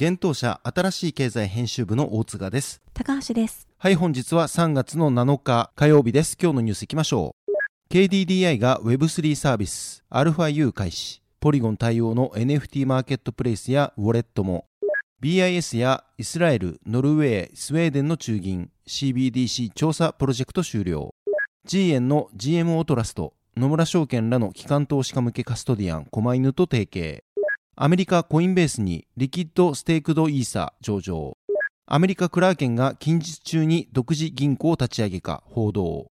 現当社新しい経済編集部の大塚です。高橋です。はい、本日は3月の7日火曜日です。今日のニュース行きましょう。KDDI が Web3 サービス αU 開始。ポリゴン対応の NFT マーケットプレイスやウォレットも。BIS やイスラエル、ノルウェー、スウェーデンの中銀 CBDC 調査プロジェクト終了。G 円の GMO トラスト、野村証券らの機関投資家向けカストディアン、狛犬と提携。アメリカコインベースにリキッドステークドイーサー上場。アメリカクラーケンが近日中に独自銀行を立ち上げか報道。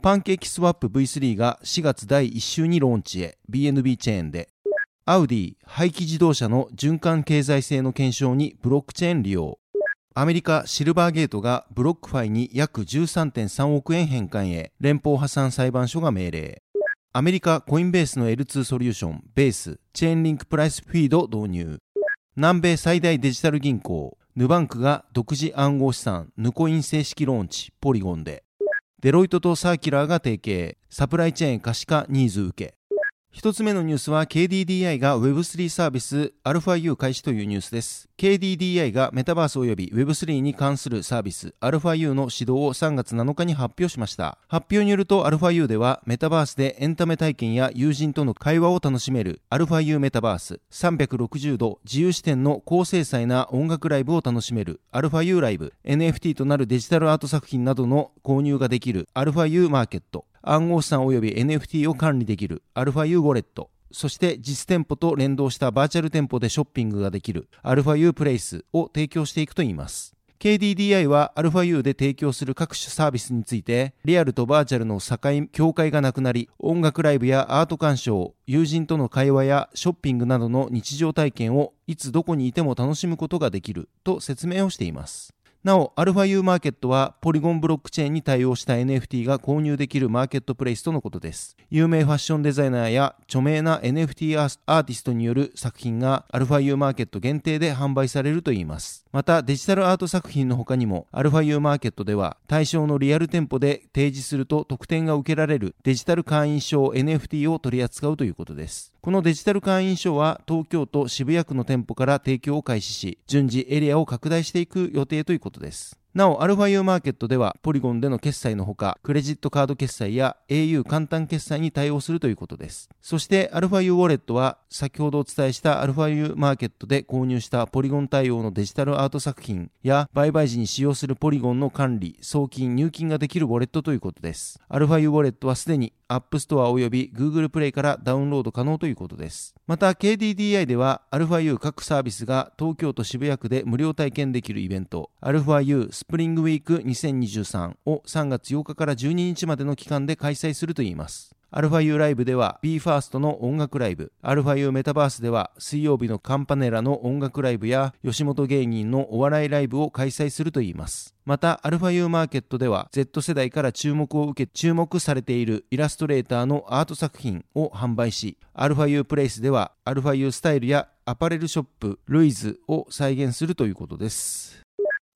パンケーキスワップ V3 が4月第1週にローンチへ BNB チェーンで。アウディ排気自動車の循環経済性の検証にブロックチェーン利用。アメリカシルバーゲートがブロックファイに約13.3億円返還へ連邦破産裁判所が命令。アメリカコインベースの L2 ソリューションベースチェーンリンクプライスフィード導入。南米最大デジタル銀行ヌバンクが独自暗号資産ヌコイン正式ローンチポリゴンで、デロイトとサーキュラーが提携、サプライチェーン可視化ニーズ受け。一つ目のニュースは KDDI が Web3 サービス αU 開始というニュースです。KDDI がメタバース及び Web3 に関するサービス αU の指導を3月7日に発表しました。発表によると αU ではメタバースでエンタメ体験や友人との会話を楽しめる αU メタバース360度自由視点の高精細な音楽ライブを楽しめる αU ライブ NFT となるデジタルアート作品などの購入ができる αU マーケット 暗号資産及び NFT を管理できる αU ウォレット、そして実店舗と連動したバーチャル店舗でショッピングができる αU プレイスを提供していくといいます。KDDI は αU で提供する各種サービスについて、リアルとバーチャルの境、境界がなくなり、音楽ライブやアート鑑賞、友人との会話やショッピングなどの日常体験をいつどこにいても楽しむことができると説明をしています。 なお、アルファユーマーケットはポリゴンブロックチェーンに対応した NFT が購入できるマーケットプレイスとのことです。有名ファッションデザイナーや著名な NFT アーティストによる作品がアルファユーマーケット限定で販売されるといいます。また、デジタルアート作品の他にも、アルファ U マーケットでは対象のリアル店舗で提示すると特典が受けられるデジタル会員証 NFT を取り扱うということです。このデジタル会員証は東京都渋谷区の店舗から提供を開始し、順次エリアを拡大していく予定ということです。なお、アルファユーマーケットでは、ポリゴンでの決済のほか、クレジットカード決済や au 簡単決済に対応するということです。そして、アルファ U ウォレットは、先ほどお伝えしたアルファユーマーケットで購入したポリゴン対応のデジタルアート作品や、売買時に使用するポリゴンの管理、送金、入金ができるウォレットということです。アルファ U ウォレットはすでに App Store 及び Google Play からダウンロード可能ということです。また KDDI では αU 各サービスが東京都渋谷区で無料体験できるイベント αU スプリングウィーク2023を3月8日から12日までの期間で開催するといいます。アルファ U ライブでは BE:FIRST の音楽ライブ、アルファ U メタバースでは水曜日のカンパネラの音楽ライブや吉本芸人のお笑いライブを開催するといいます。また、アルファ U マーケットでは Z 世代から注目を受け注目されているイラストレーターのアート作品を販売し、アルファ U プレイスではアルファ U スタイルやアパレルショップルイズを再現するということです。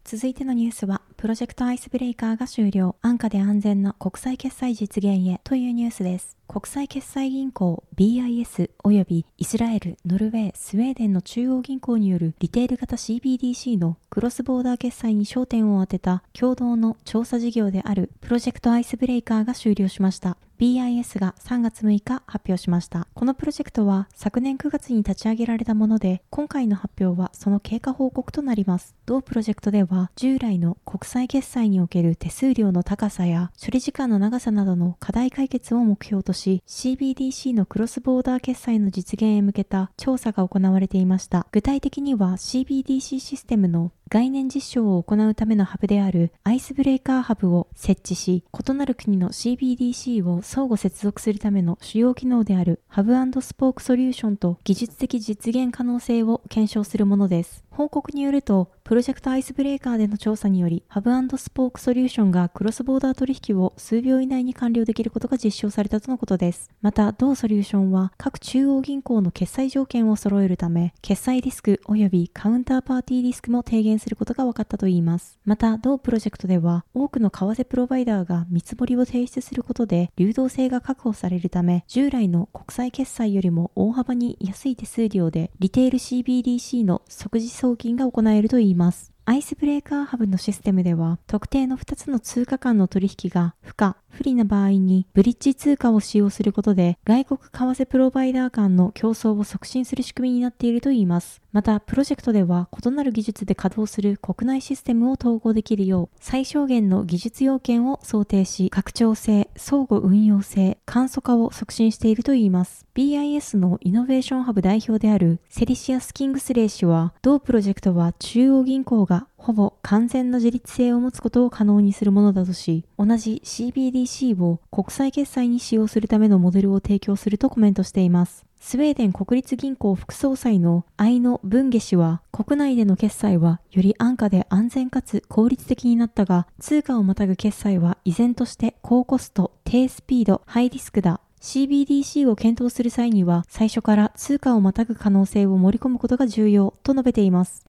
続いてのニュースはプロジェクトアイスブレイカーが終了。安価で安全な国際決済実現へというニュースです。国際決済銀行 BIS 及びイスラエル、ノルウェー、スウェーデンの中央銀行によるリテール型 CBDC のクロスボーダー決済に焦点を当てた共同の調査事業であるプロジェクトアイスブレイカーが終了しました。BIS が3月6日発表しました。このプロジェクトは昨年9月に立ち上げられたもので、今回の発表はその経過報告となります。同プロジェクトでは、従来の国際決済における手数料の高さや処理時間の長さなどの課題解決を目標とし、CBDC のクロスボーダー決済の実現へ向けた調査が行われていました。具体的には CBDC システムの概念実証を行うためのハブであるアイスブレイカーハブを設置し、異なる国の CBDC を相互接続するための主要機能であるハブスポークソリューションと技術的実現可能性を検証するものです。報告によると、プロジェクトアイスブレーカーでの調査により、ハブスポークソリューションがクロスボーダー取引を数秒以内に完了できることが実証されたとのことです。また、同ソリューションは各中央銀行の決済条件を揃えるため、決済リスク及びカウンターパーティーリスクも低減することが分かったといいます。また、同プロジェクトでは、多くの為替プロバイダーが見積もりを提出することで、流動性が確保されるため、従来の国際決済よりも大幅に安い手数料で、リテール CBDC の即時送金が行えるといいます。アイスブレーカーハブのシステムでは、特定の2つの通貨間の取引が不可、不利な場合にブリッジ通貨を使用することで、外国為替プロバイダー間の競争を促進する仕組みになっているといいます。また、プロジェクトでは異なる技術で稼働する国内システムを統合できるよう、最小限の技術要件を想定し、拡張性、相互運用性、簡素化を促進しているといいます。BIS のイノベーションハブ代表であるセリシアス・キングスレイ氏は、同プロジェクトは中央銀行がほぼ完全な自立性を持つことを可能にするものだとし、同じ CBDC を国際決済に使用するためのモデルを提供するとコメントしています。スウェーデン国立銀行副総裁のアイノ・ブンゲ氏は、国内での決済はより安価で安全かつ効率的になったが、通貨をまたぐ決済は依然として高コスト、低スピード、ハイリスクだ。CBDC を検討する際には、最初から通貨をまたぐ可能性を盛り込むことが重要と述べています。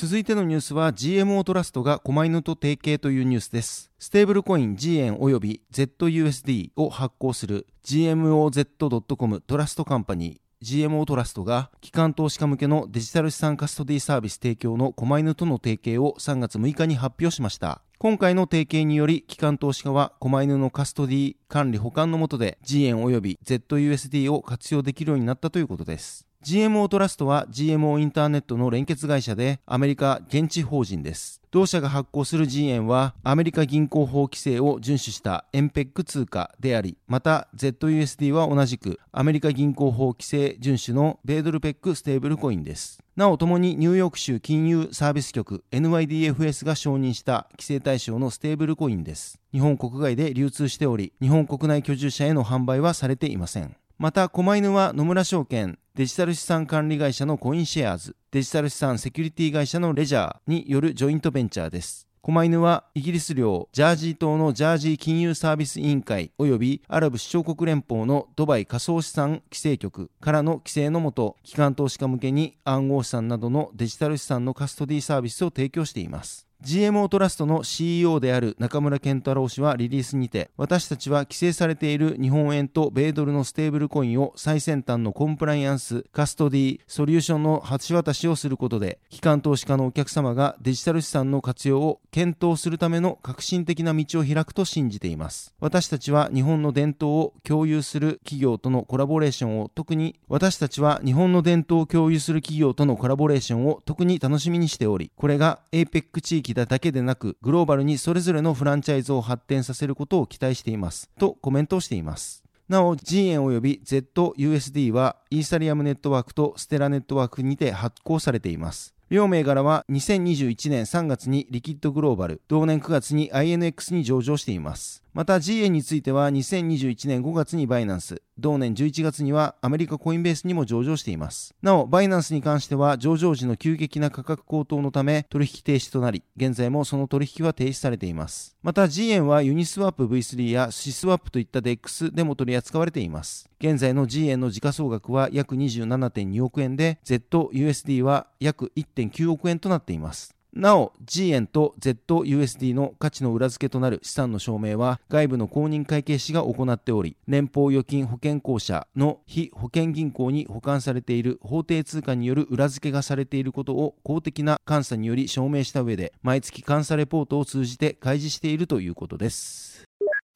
続いてのニュースは GMO トラストが狛犬と提携というニュースです。ステーブルコイン G 円及び ZUSD を発行する GMOZ.com トラストカンパニー GMO トラストが機関投資家向けのデジタル資産カストディサービス提供の狛犬との提携を3月6日に発表しました。今回の提携により、機関投資家は狛犬のカストディ管理保管の下で G 円及び ZUSD を活用できるようになったということです。GMO トラストは GMO インターネットの連結会社でアメリカ現地法人です。同社が発行する G 円はアメリカ銀行法規制を遵守した円ペッグ通貨であり、また ZUSD は同じくアメリカ銀行法規制遵守の米ドルペッグステーブルコインです。なお、ともにニューヨーク州金融サービス局 NYDFS が承認した規制対象のステーブルコインです。日本国外で流通しており、日本国内居住者への販売はされていません。また、コマイヌは野村証券、デジタル資産管理会社のコインシェアーズ、デジタル資産セキュリティ会社のレジャーによるジョイントベンチャーです。コマイヌはイギリス領ジャージー島のジャージー金融サービス委員会及びアラブ首長国連邦のドバイ仮想資産規制局からの規制のもと、機関投資家向けに暗号資産などのデジタル資産のカストディサービスを提供しています。GMO トラストの CEO である中村健太郎氏はリリースにて、私たちは規制されている日本円と米ドルのステーブルコインを最先端のコンプライアンス、カストディ、ソリューションの橋渡しをすることで、機関投資家のお客様がデジタル資産の活用を検討するための革新的な道を開くと信じています。私たちは日本の伝統を共有する企業とのコラボレーションを特に、私たちは日本の伝統を共有する企業とのコラボレーションを特に楽しみにしており、これが APEC 地域だけでなく、グローバルにそれぞれのフランチャイズを発展させることを期待しています。とコメントをしています。なお、G 円及び ZUSD はイーサリアムネットワークとステラネットワークにて発行されています。両銘柄は2021年3月にリキッドグローバル、同年9月に INX に上場しています。また G 円については2021年5月にバイナンス、同年11月にはアメリカコインベースにも上場しています。なお、バイナンスに関しては上場時の急激な価格高騰のため取引停止となり、現在もその取引は停止されています。また G 円はユニスワップ V3 やシスワップといった DEX でも取り扱われています。現在の G 円の時価総額は約27.2億円で、ZUSD は約1.9億円となっています。なお、G 円と ZUSD の価値の裏付けとなる資産の証明は外部の公認会計士が行っており、年俸預金保険公社の非保険銀行に保管されている法定通貨による裏付けがされていることを公的な監査により証明した上で、毎月監査レポートを通じて開示しているということです。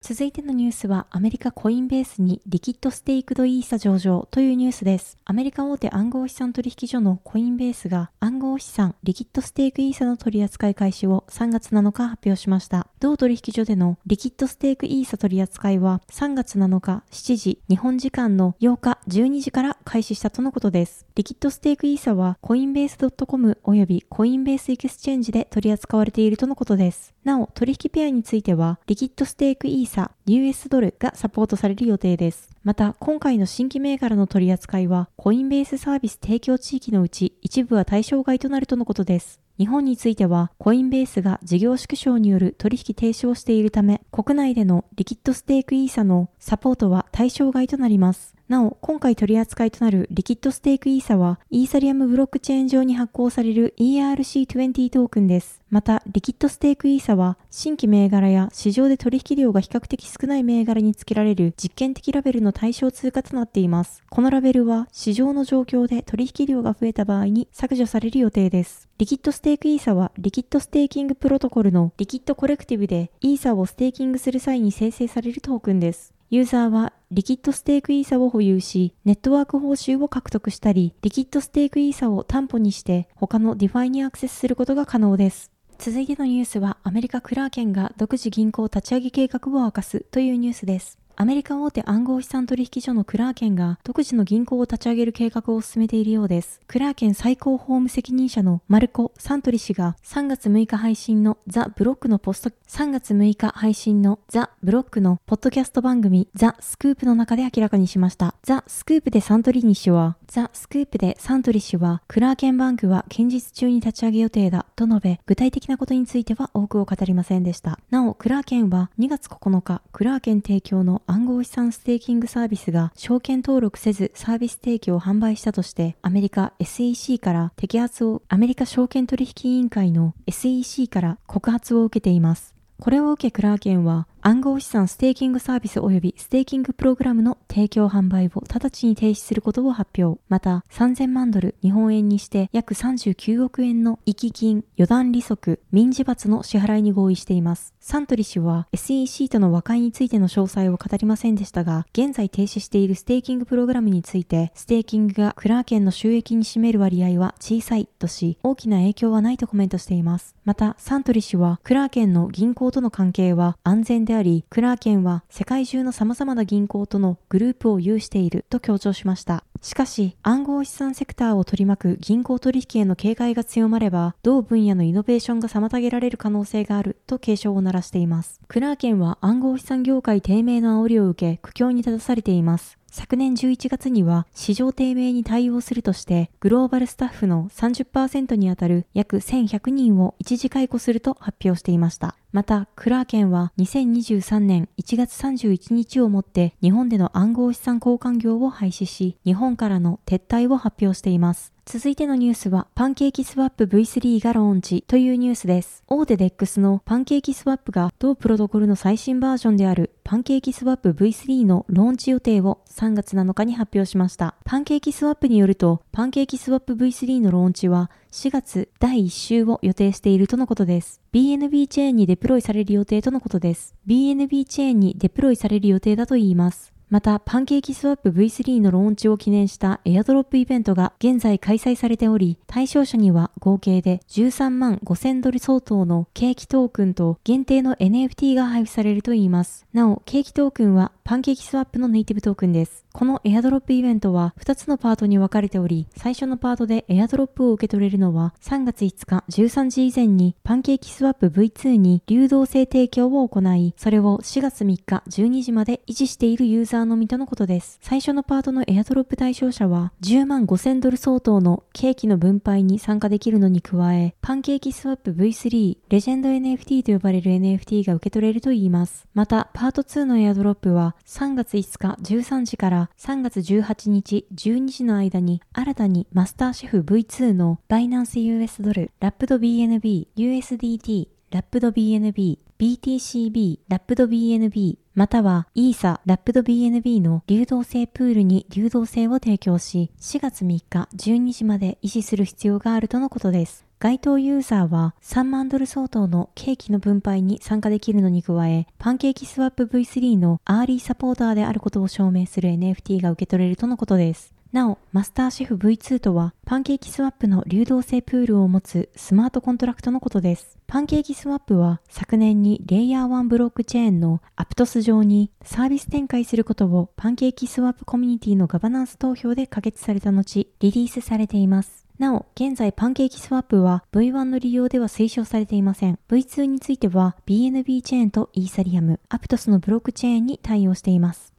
続いてのニュースはアメリカコインベースにリキッドステークドイーサ上場というニュースです。アメリカ大手暗号資産取引所のコインベースが暗号資産リキッドステークイーサの取扱い開始を3月7日発表しました。同取引所でのリキッドステークイーサ取扱いは3月7日7時日本時間の8日12時から開始したとのことです。リキッドステークイーサはコインベース .com 及びコインベースエクスチェンジで取り扱われているとのことです。なお、取引ペアについては、リキッドステークイーサ、US ドルがサポートされる予定です。また、今回の新規銘柄の取り扱いは、コインベースサービス提供地域のうち一部は対象外となるとのことです。日本については、コインベースが事業縮小による取引停止をしているため、国内でのリキッドステークイーサのサポートは対象外となります。なお、今回取り扱いとなるリキッドステークイーサは、イーサリアムブロックチェーン上に発行される ERC20 トークンです。また、リキッドステークイーサは、新規銘柄や市場で取引量が比較的少ない銘柄に付けられる実験的ラベルの対象通貨となっています。このラベルは、市場の状況で取引量が増えた場合に削除される予定です。リキッドステークイーサは、リキッドステーキングプロトコルのリキッドコレクティブで、イーサをステーキングする際に生成されるトークンです。ユーザーはリキッドステークイーサを保有し、ネットワーク報酬を獲得したり、リキッドステークイーサを担保にして他のディファイにアクセスすることが可能です。続いてのニュースはアメリカクラーケンが独自銀行立ち上げ計画を明かすというニュースです。アメリカ大手暗号資産取引所のクラーケンが独自の銀行を立ち上げる計画を進めているようです。クラーケン最高法務責任者のマルコ・サントリ氏が3月6日配信のザ・ブロックのポスト、3月6日配信のザ・ブロックのポッドキャスト番組ザ・スクープの中で明らかにしました。ザ・スクープでサントリーニ氏は、ザ・スクープでサントリー氏は、クラーケンバンクは近日中に立ち上げ予定だと述べ、具体的なことについては多くを語りませんでした。なお、クラーケンは2月9日、クラーケン提供の暗号資産ステーキングサービスが証券登録せずサービス提供を販売したとしてアメリカ SEC から摘発をアメリカ証券取引委員会の SEC から告発を受けています。これを受けクラーケンは暗号資産ステーキングサービス及びステーキングプログラムの提供販売を直ちに停止することを発表。また、3000万ドル、日本円にして約39億円の遺棄金、予断利息、民事罰の支払いに合意しています。サントリ氏は SEC との和解についての詳細を語りませんでしたが、現在停止しているステーキングプログラムについて、ステーキングがクラーケンの収益に占める割合は小さいとし、大きな影響はないとコメントしています。また、サントリ氏は、クラーケンの銀行との関係は安全でであり、クラーケンは世界中の様々な銀行とのグループを有していると強調しました。しかし、暗号資産セクターを取り巻く銀行取引への警戒が強まれば、同分野のイノベーションが妨げられる可能性があると警鐘を鳴らしています。クラーケンは暗号資産業界低迷の煽りを受け、苦境に立たされています。昨年11月には市場低迷に対応するとしてグローバルスタッフの30%にあたる約1100人を一時解雇すると発表していました。また、クラーケンは2023年1月31日をもって日本での暗号資産交換業を廃止し、日本からの撤退を発表しています。続いてのニュースは、パンケーキスワップ V3 がローンチというニュースです。大手 DEX のパンケーキスワップが同プロトコルの最新バージョンであるパンケーキスワップ V3 のローンチ予定を3月7日に発表しました。パンケーキスワップによると、パンケーキスワップ V3 のローンチは4月第1週を予定しているとのことです。BNB チェーンにデプロイされる予定とのことです。BNB チェーンにデプロイされる予定だといいます。また、パンケーキスワップ V3 のローンチを記念したエアドロップイベントが現在開催されており、対象者には合計で13万5000ドル相当のケーキトークンと限定の NFT が配布されるといいます。なお、ケーキトークンはパンケーキスワップのネイティブトークンです。このエアドロップイベントは2つのパートに分かれており、最初のパートでエアドロップを受け取れるのは3月5日13時以前にパンケーキスワップ V2 に流動性提供を行い、それを4月3日12時まで維持しているユーザーのみとのことです。最初のパートのエアドロップ対象者は10万5000ドル相当のケーキの分配に参加できるのに加え、パンケーキスワップ V3 レジェンド NFT と呼ばれる NFT が受け取れるといいます。また、パート2のエアドロップはは3月5日13時から3月18日12時の間に新たにマスターシェフ V2 のバイナンス US ドル、ラップド BNB、USDT、ラップド BNB、BTCB、ラップド BNB、またはイーサ、ラップド BNB の流動性プールに流動性を提供し、4月3日12時まで維持する必要があるとのことです。該当ユーザーは3万ドル相当のケーキの分配に参加できるのに加え、パンケーキスワップ V3 のアーリーサポーターであることを証明する NFT が受け取れるとのことです。なお、マスターシェフ V2 とは、パンケーキスワップの流動性プールを持つスマートコントラクトのことです。パンケーキスワップは昨年にレイヤー1ブロックチェーンのアプトス上にサービス展開することをパンケーキスワップコミュニティのガバナンス投票で可決された後、リリースされています。なお、現在パンケーキスワップは V1 の利用では推奨されていません。V2 については BNB チェーンとイーサリアム、アプトスのブロックチェーンに対応しています。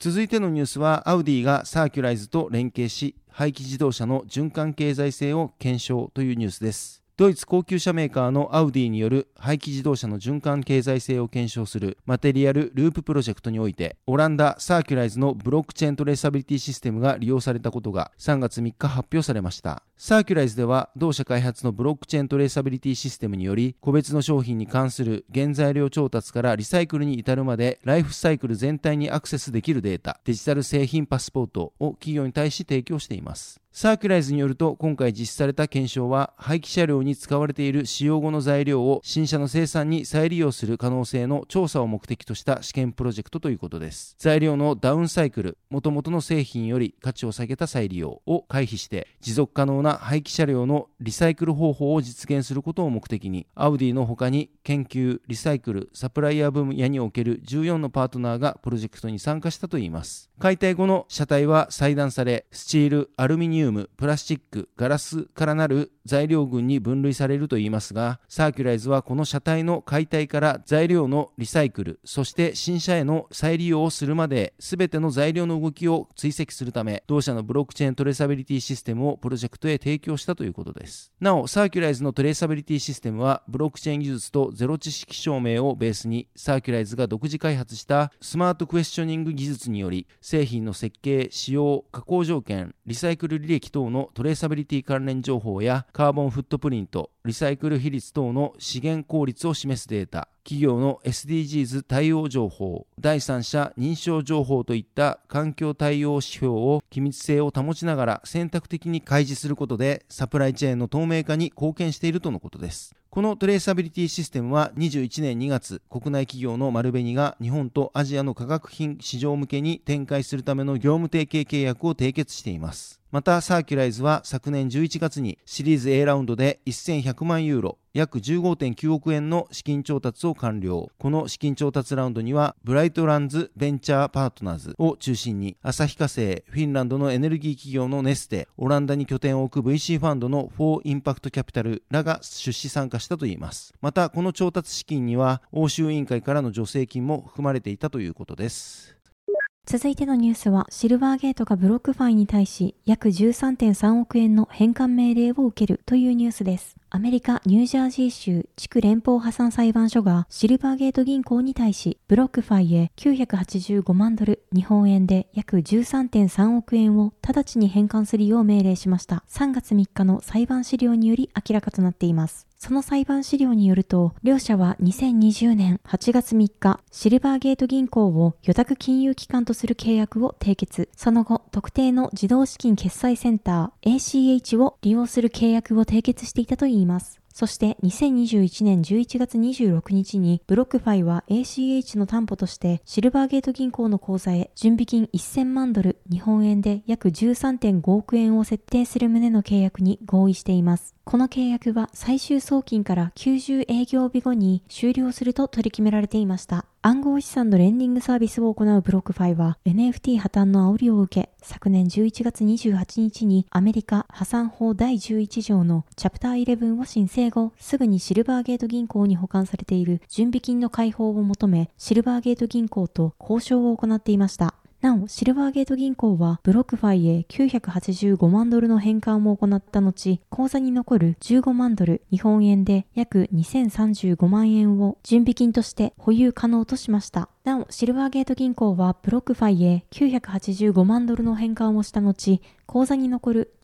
続いてのニュースはアウディがサーキュライズと連携し廃棄自動車の循環経済性を検証というニュースですドイツ高級車メーカーのアウディによる廃棄自動車の循環経済性を検証するマテリアルループプロジェクトにおいてオランダサーキュライズのブロックチェーントレーサビリティシステムが利用されたことが3月3日発表されましたサーキュライズでは同社開発のブロックチェーントレーサビリティシステムにより個別の商品に関する原材料調達からリサイクルに至るまでライフサイクル全体にアクセスできるデータデジタル製品パスポートを企業に対し提供しています。サーキュライズによると今回実施された検証は廃棄車両に使われている使用後の材料を新車の生産に再利用する可能性の調査を目的とした試験プロジェクトということです。材料のダウンサイクル元々の製品より価値を下げた再利用を回避して持続可能な廃棄車両のリサイクル方法を実現することを目的にアウディの他に研究リサイクルサプライヤー分野における14のパートナーがプロジェクトに参加したといいます。解体後の車体は裁断されスチールアルミニウムウム、プラスチック、ガラスからなる材料群に分類されるといいますが、サーキュライズはこの車体の解体から材料のリサイクル、そして新車への再利用をするまで、全ての材料の動きを追跡するため、同社のブロックチェーントレーサビリティシステムをプロジェクトへ提供したということです。なお、サーキュライズのトレーサビリティシステムは、ブロックチェーン技術とゼロ知識証明をベースに、サーキュライズが独自開発したスマートクエスチョニング技術により、製品の設計、使用、加工条件、リサイクル履歴等のトレーサビリティ関連情報やカーボンフットプリント、リサイクル比率等の資源効率を示すデータ、企業の SDGs 対応情報、第三者認証情報といった環境対応指標を機密性を保ちながら選択的に開示することでサプライチェーンの透明化に貢献しているとのことです。このトレーサビリティシステムは21年2月、国内企業の丸紅が日本とアジアの化学品市場向けに展開するための業務提携契約を締結しています。また、サーキュライズは昨年11月にシリーズ A ラウンドで1100万ユーロ、約15.9億円の資金調達を完了。この資金調達ラウンドには、ブライトランズベンチャーパートナーズを中心に、旭化成、フィンランドのエネルギー企業のネステ、オランダに拠点を置く VC ファンドのフォーインパクトキャピタルらが出資参加したといいます。また、この調達資金には、欧州委員会からの助成金も含まれていたということです。続いてのニュースは、シルバーゲートがブロックファイに対し約13.3億円の返還命令を受けるというニュースです。アメリカ・ニュージャージー州地区連邦破産裁判所がシルバーゲート銀行に対しブロックファイへ985万ドル日本円で約13.3億円を直ちに返還するよう命令しました。3月3日の裁判資料により明らかとなっています。その裁判資料によると、両社は2020年8月3日、シルバーゲート銀行を預託金融機関とする契約を締結。その後、特定の自動資金決済センター ACH を利用する契約を締結していたといいます。そして2021年11月26日にブロックファイは ACH の担保としてシルバーゲート銀行の口座へ準備金1000万ドル日本円で約13.5億円を設定する旨の契約に合意しています。この契約は最終送金から90営業日後に終了すると取り決められていました。暗号資産のレンディングサービスを行うブロックファイは NFT 破綻の煽りを受け、昨年11月28日にアメリカ破産法第11条のチャプター11を申請後、すぐにシルバーゲート銀行に保管されている準備金の解放を求め、シルバーゲート銀行と交渉を行っていました。なお、シルバーゲート銀行はブロックファイへ985万ドルの返還を行った後、口座に残る15万ドル、日本円で約2035万円を準備金として保有可能としました。なお、シルバーゲート銀行はブロックファイへ985万ドルの返還をした後、口座に残る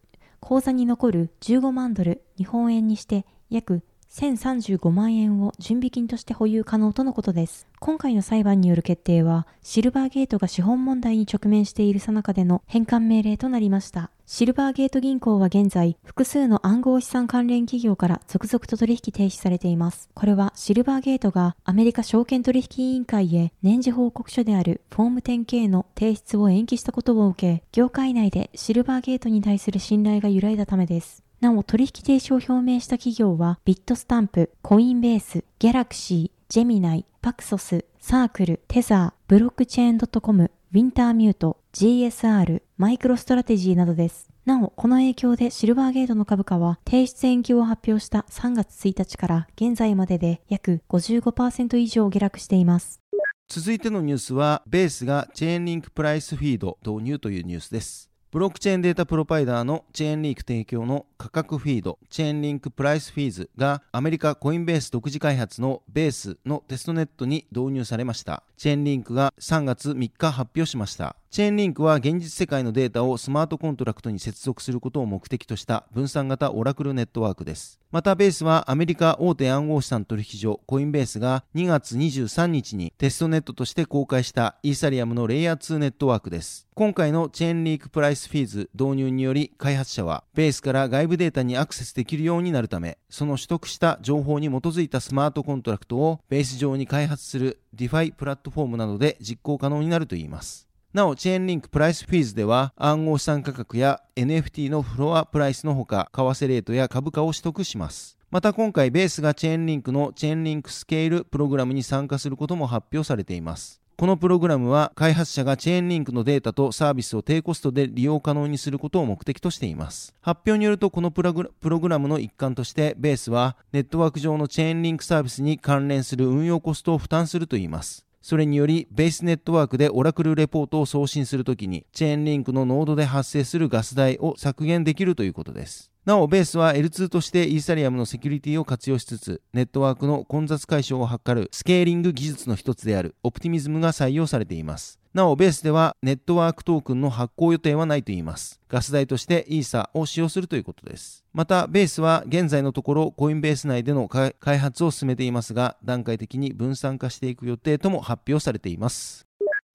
口座に残る15万ドル、日本円にして約1035万円を準備金として保有可能とのことです。今回の裁判による決定は、シルバーゲートが資本問題に直面しているさなかでの返還命令となりました。シルバーゲート銀行は現在、複数の暗号資産関連企業から続々と取引停止されています。これはシルバーゲートがアメリカ証券取引委員会へ年次報告書であるフォーム 10K の提出を延期したことを受け、業界内でシルバーゲートに対する信頼が揺らいだためです。なお取引停止を表明した企業はビットスタンプ、コインベース、ギャラクシー、ジェミナイ、パクソス、サークル、テザー、ブロックチェーン .com、ウィンターミュート、GSR、マイクロストラテジーなどです。なお、この影響でシルバーゲートの株価は提出延期を発表した3月1日から現在までで約55%以上下落しています。続いてのニュースは、ベースがチェーンリンクプライスフィード導入というニュースです。ブロックチェーンデータプロバイダーのチェーンリンク提供の価格フィード、チェーンリンクプライスフィーズがアメリカコインベース独自開発のベースのテストネットに導入されました。チェーンリンクが3月3日発表しました。チェーンリンクは現実世界のデータをスマートコントラクトに接続することを目的とした分散型オラクルネットワークです。またベースはアメリカ大手暗号資産取引所コインベースが2月23日にテストネットとして公開したイーサリアムのレイヤー2ネットワークです。今回のチェーンリンクプライスフィーズ導入により開発者はベースから外部データにアクセスできるようになるためその取得した情報に基づいたスマートコントラクトをベース上に開発する DeFi プラットフォームなどで実行可能になるといいます。なお、チェーンリンクプライスフィーズでは暗号資産価格や NFT のフロアプライスのほか、為替レートや株価を取得します。また今回ベースがチェーンリンクのチェーンリンクスケールプログラムに参加することも発表されています。このプログラムは開発者がチェーンリンクのデータとサービスを低コストで利用可能にすることを目的としています。発表によるとこのプログラムの一環としてベースはネットワーク上のチェーンリンクサービスに関連する運用コストを負担するといいます。それにより、ベースネットワークでオラクルレポートを送信するときに、チェーンリンクのノードで発生するガス代を削減できるということです。なお、ベースは L2 としてイーサリアムのセキュリティを活用しつつ、ネットワークの混雑解消を図るスケーリング技術の一つであるオプティミズムが採用されています。なお、ベースではネットワークトークンの発行予定はないといいます。ガス代としてイーサを使用するということです。また、ベースは現在のところコインベース内での開発を進めていますが、段階的に分散化していく予定とも発表されています。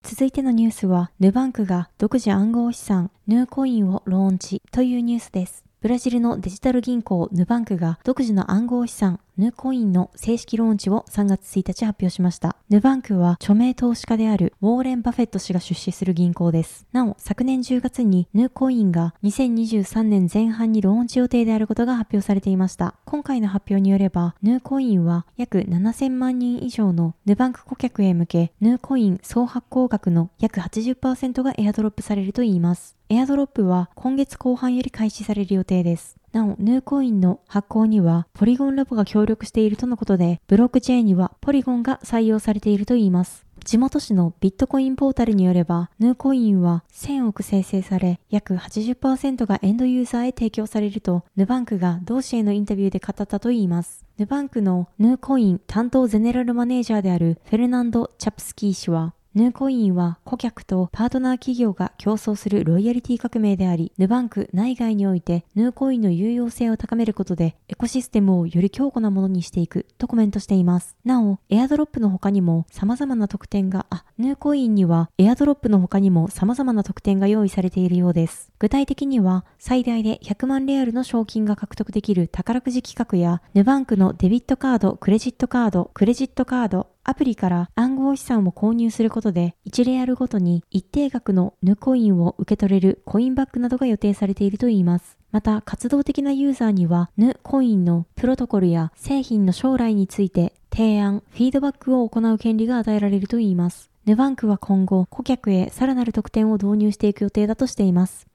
続いてのニュースは、ヌバンクが独自暗号資産、ヌーコインをローンチというニュースです。ブラジルのデジタル銀行ヌバンクが独自の暗号資産ヌコインの正式ローンチを3月1日発表しました。ヌバンクは著名投資家であるウォーレン・バフェット氏が出資する銀行です。なお、昨年10月にヌコインが2023年前半にローンチ予定であることが発表されていました。今回の発表によれば、ヌコインは約7000万人以上のヌバンク顧客へ向け、ヌコイン総発行額の約80%がエアドロップされるといいます。エアドロップは今月後半より開始される予定です。なお、ヌーコインの発行にはポリゴンラボが協力しているとのことで、ブロックチェーンにはポリゴンが採用されているといいます。地元紙のビットコインポータルによれば、ヌーコインは1000億生成され、約80%がエンドユーザーへ提供されると、ヌバンクが同紙へのインタビューで語ったといいます。ヌバンクのヌーコイン担当ゼネラルマネージャーであるフェルナンド・チャプスキー氏は、ヌーコインは顧客とパートナー企業が共創するロイヤリティ革命であり、ヌバンク内外においてヌーコインの有用性を高めることでエコシステムをより強固なものにしていくとコメントしています。なお、エアドロップの他にも様々な特典が、あ、ヌーコインにはエアドロップの他にも様々な特典が用意されているようです。具体的には最大で100万レアルの賞金が獲得できる宝くじ企画やヌバンクのデビットカード、クレジットカード、クレジットカード、アプリから暗号資産を購入することで、1レアルごとに一定額のヌコインを受け取れるコインバックなどが予定されているといいます。また、活動的なユーザーには、ヌコインのプロトコルや製品の将来について提案、フィードバックを行う権利が与えられるといいます。ヌバンクは今後、顧客へさらなる特典を導入していく予定だとしています。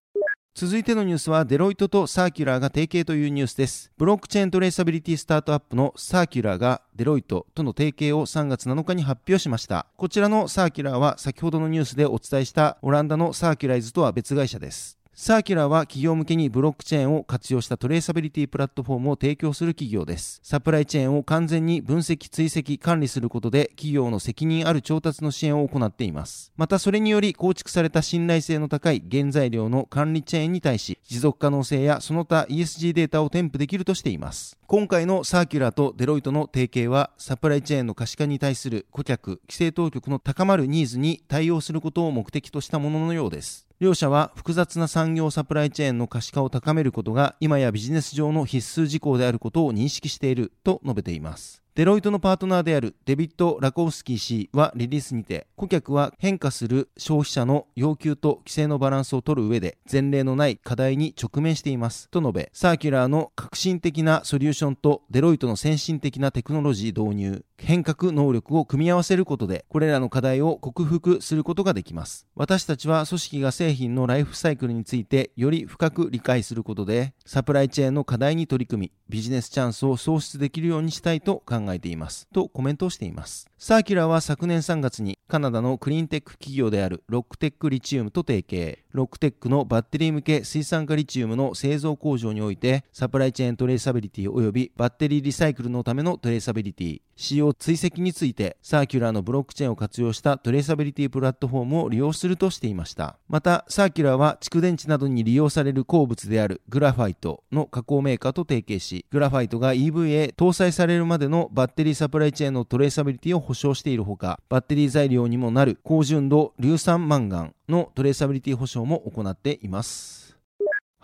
続いてのニュースはデロイトとサーキュラーが提携というニュースです。ブロックチェーントレーサビリティスタートアップのサーキュラーがデロイトとの提携を3月7日に発表しました。こちらのサーキュラーは先ほどのニュースでお伝えしたオランダのサーキュライズとは別会社です。サーキュラーは企業向けにブロックチェーンを活用したトレーサビリティプラットフォームを提供する企業です。サプライチェーンを完全に分析、追跡、管理することで企業の責任ある調達の支援を行っています。またそれにより構築された信頼性の高い原材料の管理チェーンに対し持続可能性やその他 ESG データを添付できるとしています。今回のサーキュラーとデロイトの提携はサプライチェーンの可視化に対する顧客、規制当局の高まるニーズに対応することを目的としたもののようです。両社は複雑な産業サプライチェーンの可視化を高めることが今やビジネス上の必須事項であることを認識していると述べています。デロイトのパートナーであるデビッド・ラコフスキー氏はリリースにて、顧客は変化する消費者の要求と規制のバランスを取る上で、前例のない課題に直面しています。と述べ、サーキュラーの革新的なソリューションとデロイトの先進的なテクノロジー導入、変革能力を組み合わせることで、これらの課題を克服することができます。私たちは組織が製品のライフサイクルについてより深く理解することで、サプライチェーンの課題に取り組み、ビジネスチャンスを創出できるようにしたいと考え考えています。とコメントをしています。サーキュラーは昨年3月にカナダのクリーンテック企業であるロックテックリチウムと提携。ロックテックのバッテリー向け水酸化リチウムの製造工場においてサプライチェーントレーサビリティ及びバッテリーリサイクルのためのトレーサビリティ、使用追跡についてサーキュラーのブロックチェーンを活用したトレーサビリティプラットフォームを利用するとしていました。また、サーキュラーは蓄電池などに利用される鉱物であるグラファイトの加工メーカーと提携し、グラファイトが EV へ搭載されるまでのバッテリーサプライチェーンのトレーサビリティを保証しているほか、バッテリー材料にもなる高純度硫酸マンガンのトレーサビリティ保証も行っています。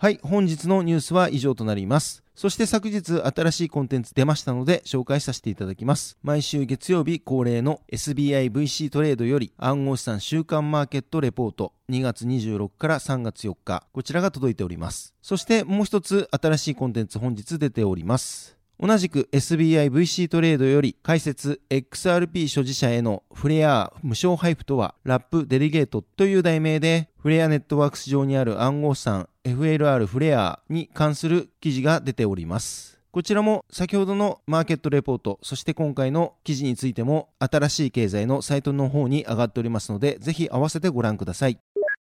はい、本日のニュースは以上となります。そして昨日新しいコンテンツ出ましたので紹介させていただきます。毎週月曜日恒例の SBIVC トレードより暗号資産週間マーケットレポート2月26から3月4日、こちらが届いております。そしてもう一つ新しいコンテンツ本日出ております。同じく SBIVC トレードより解説 XRP 所持者へのフレア無償配布とはラップデリゲートという題名でフレアネットワークス上にある暗号資産 FLR フレアに関する記事が出ております。こちらも先ほどのマーケットレポート、そして今回の記事についても新しい経済のサイトの方に上がっておりますので、ぜひ合わせてご覧ください。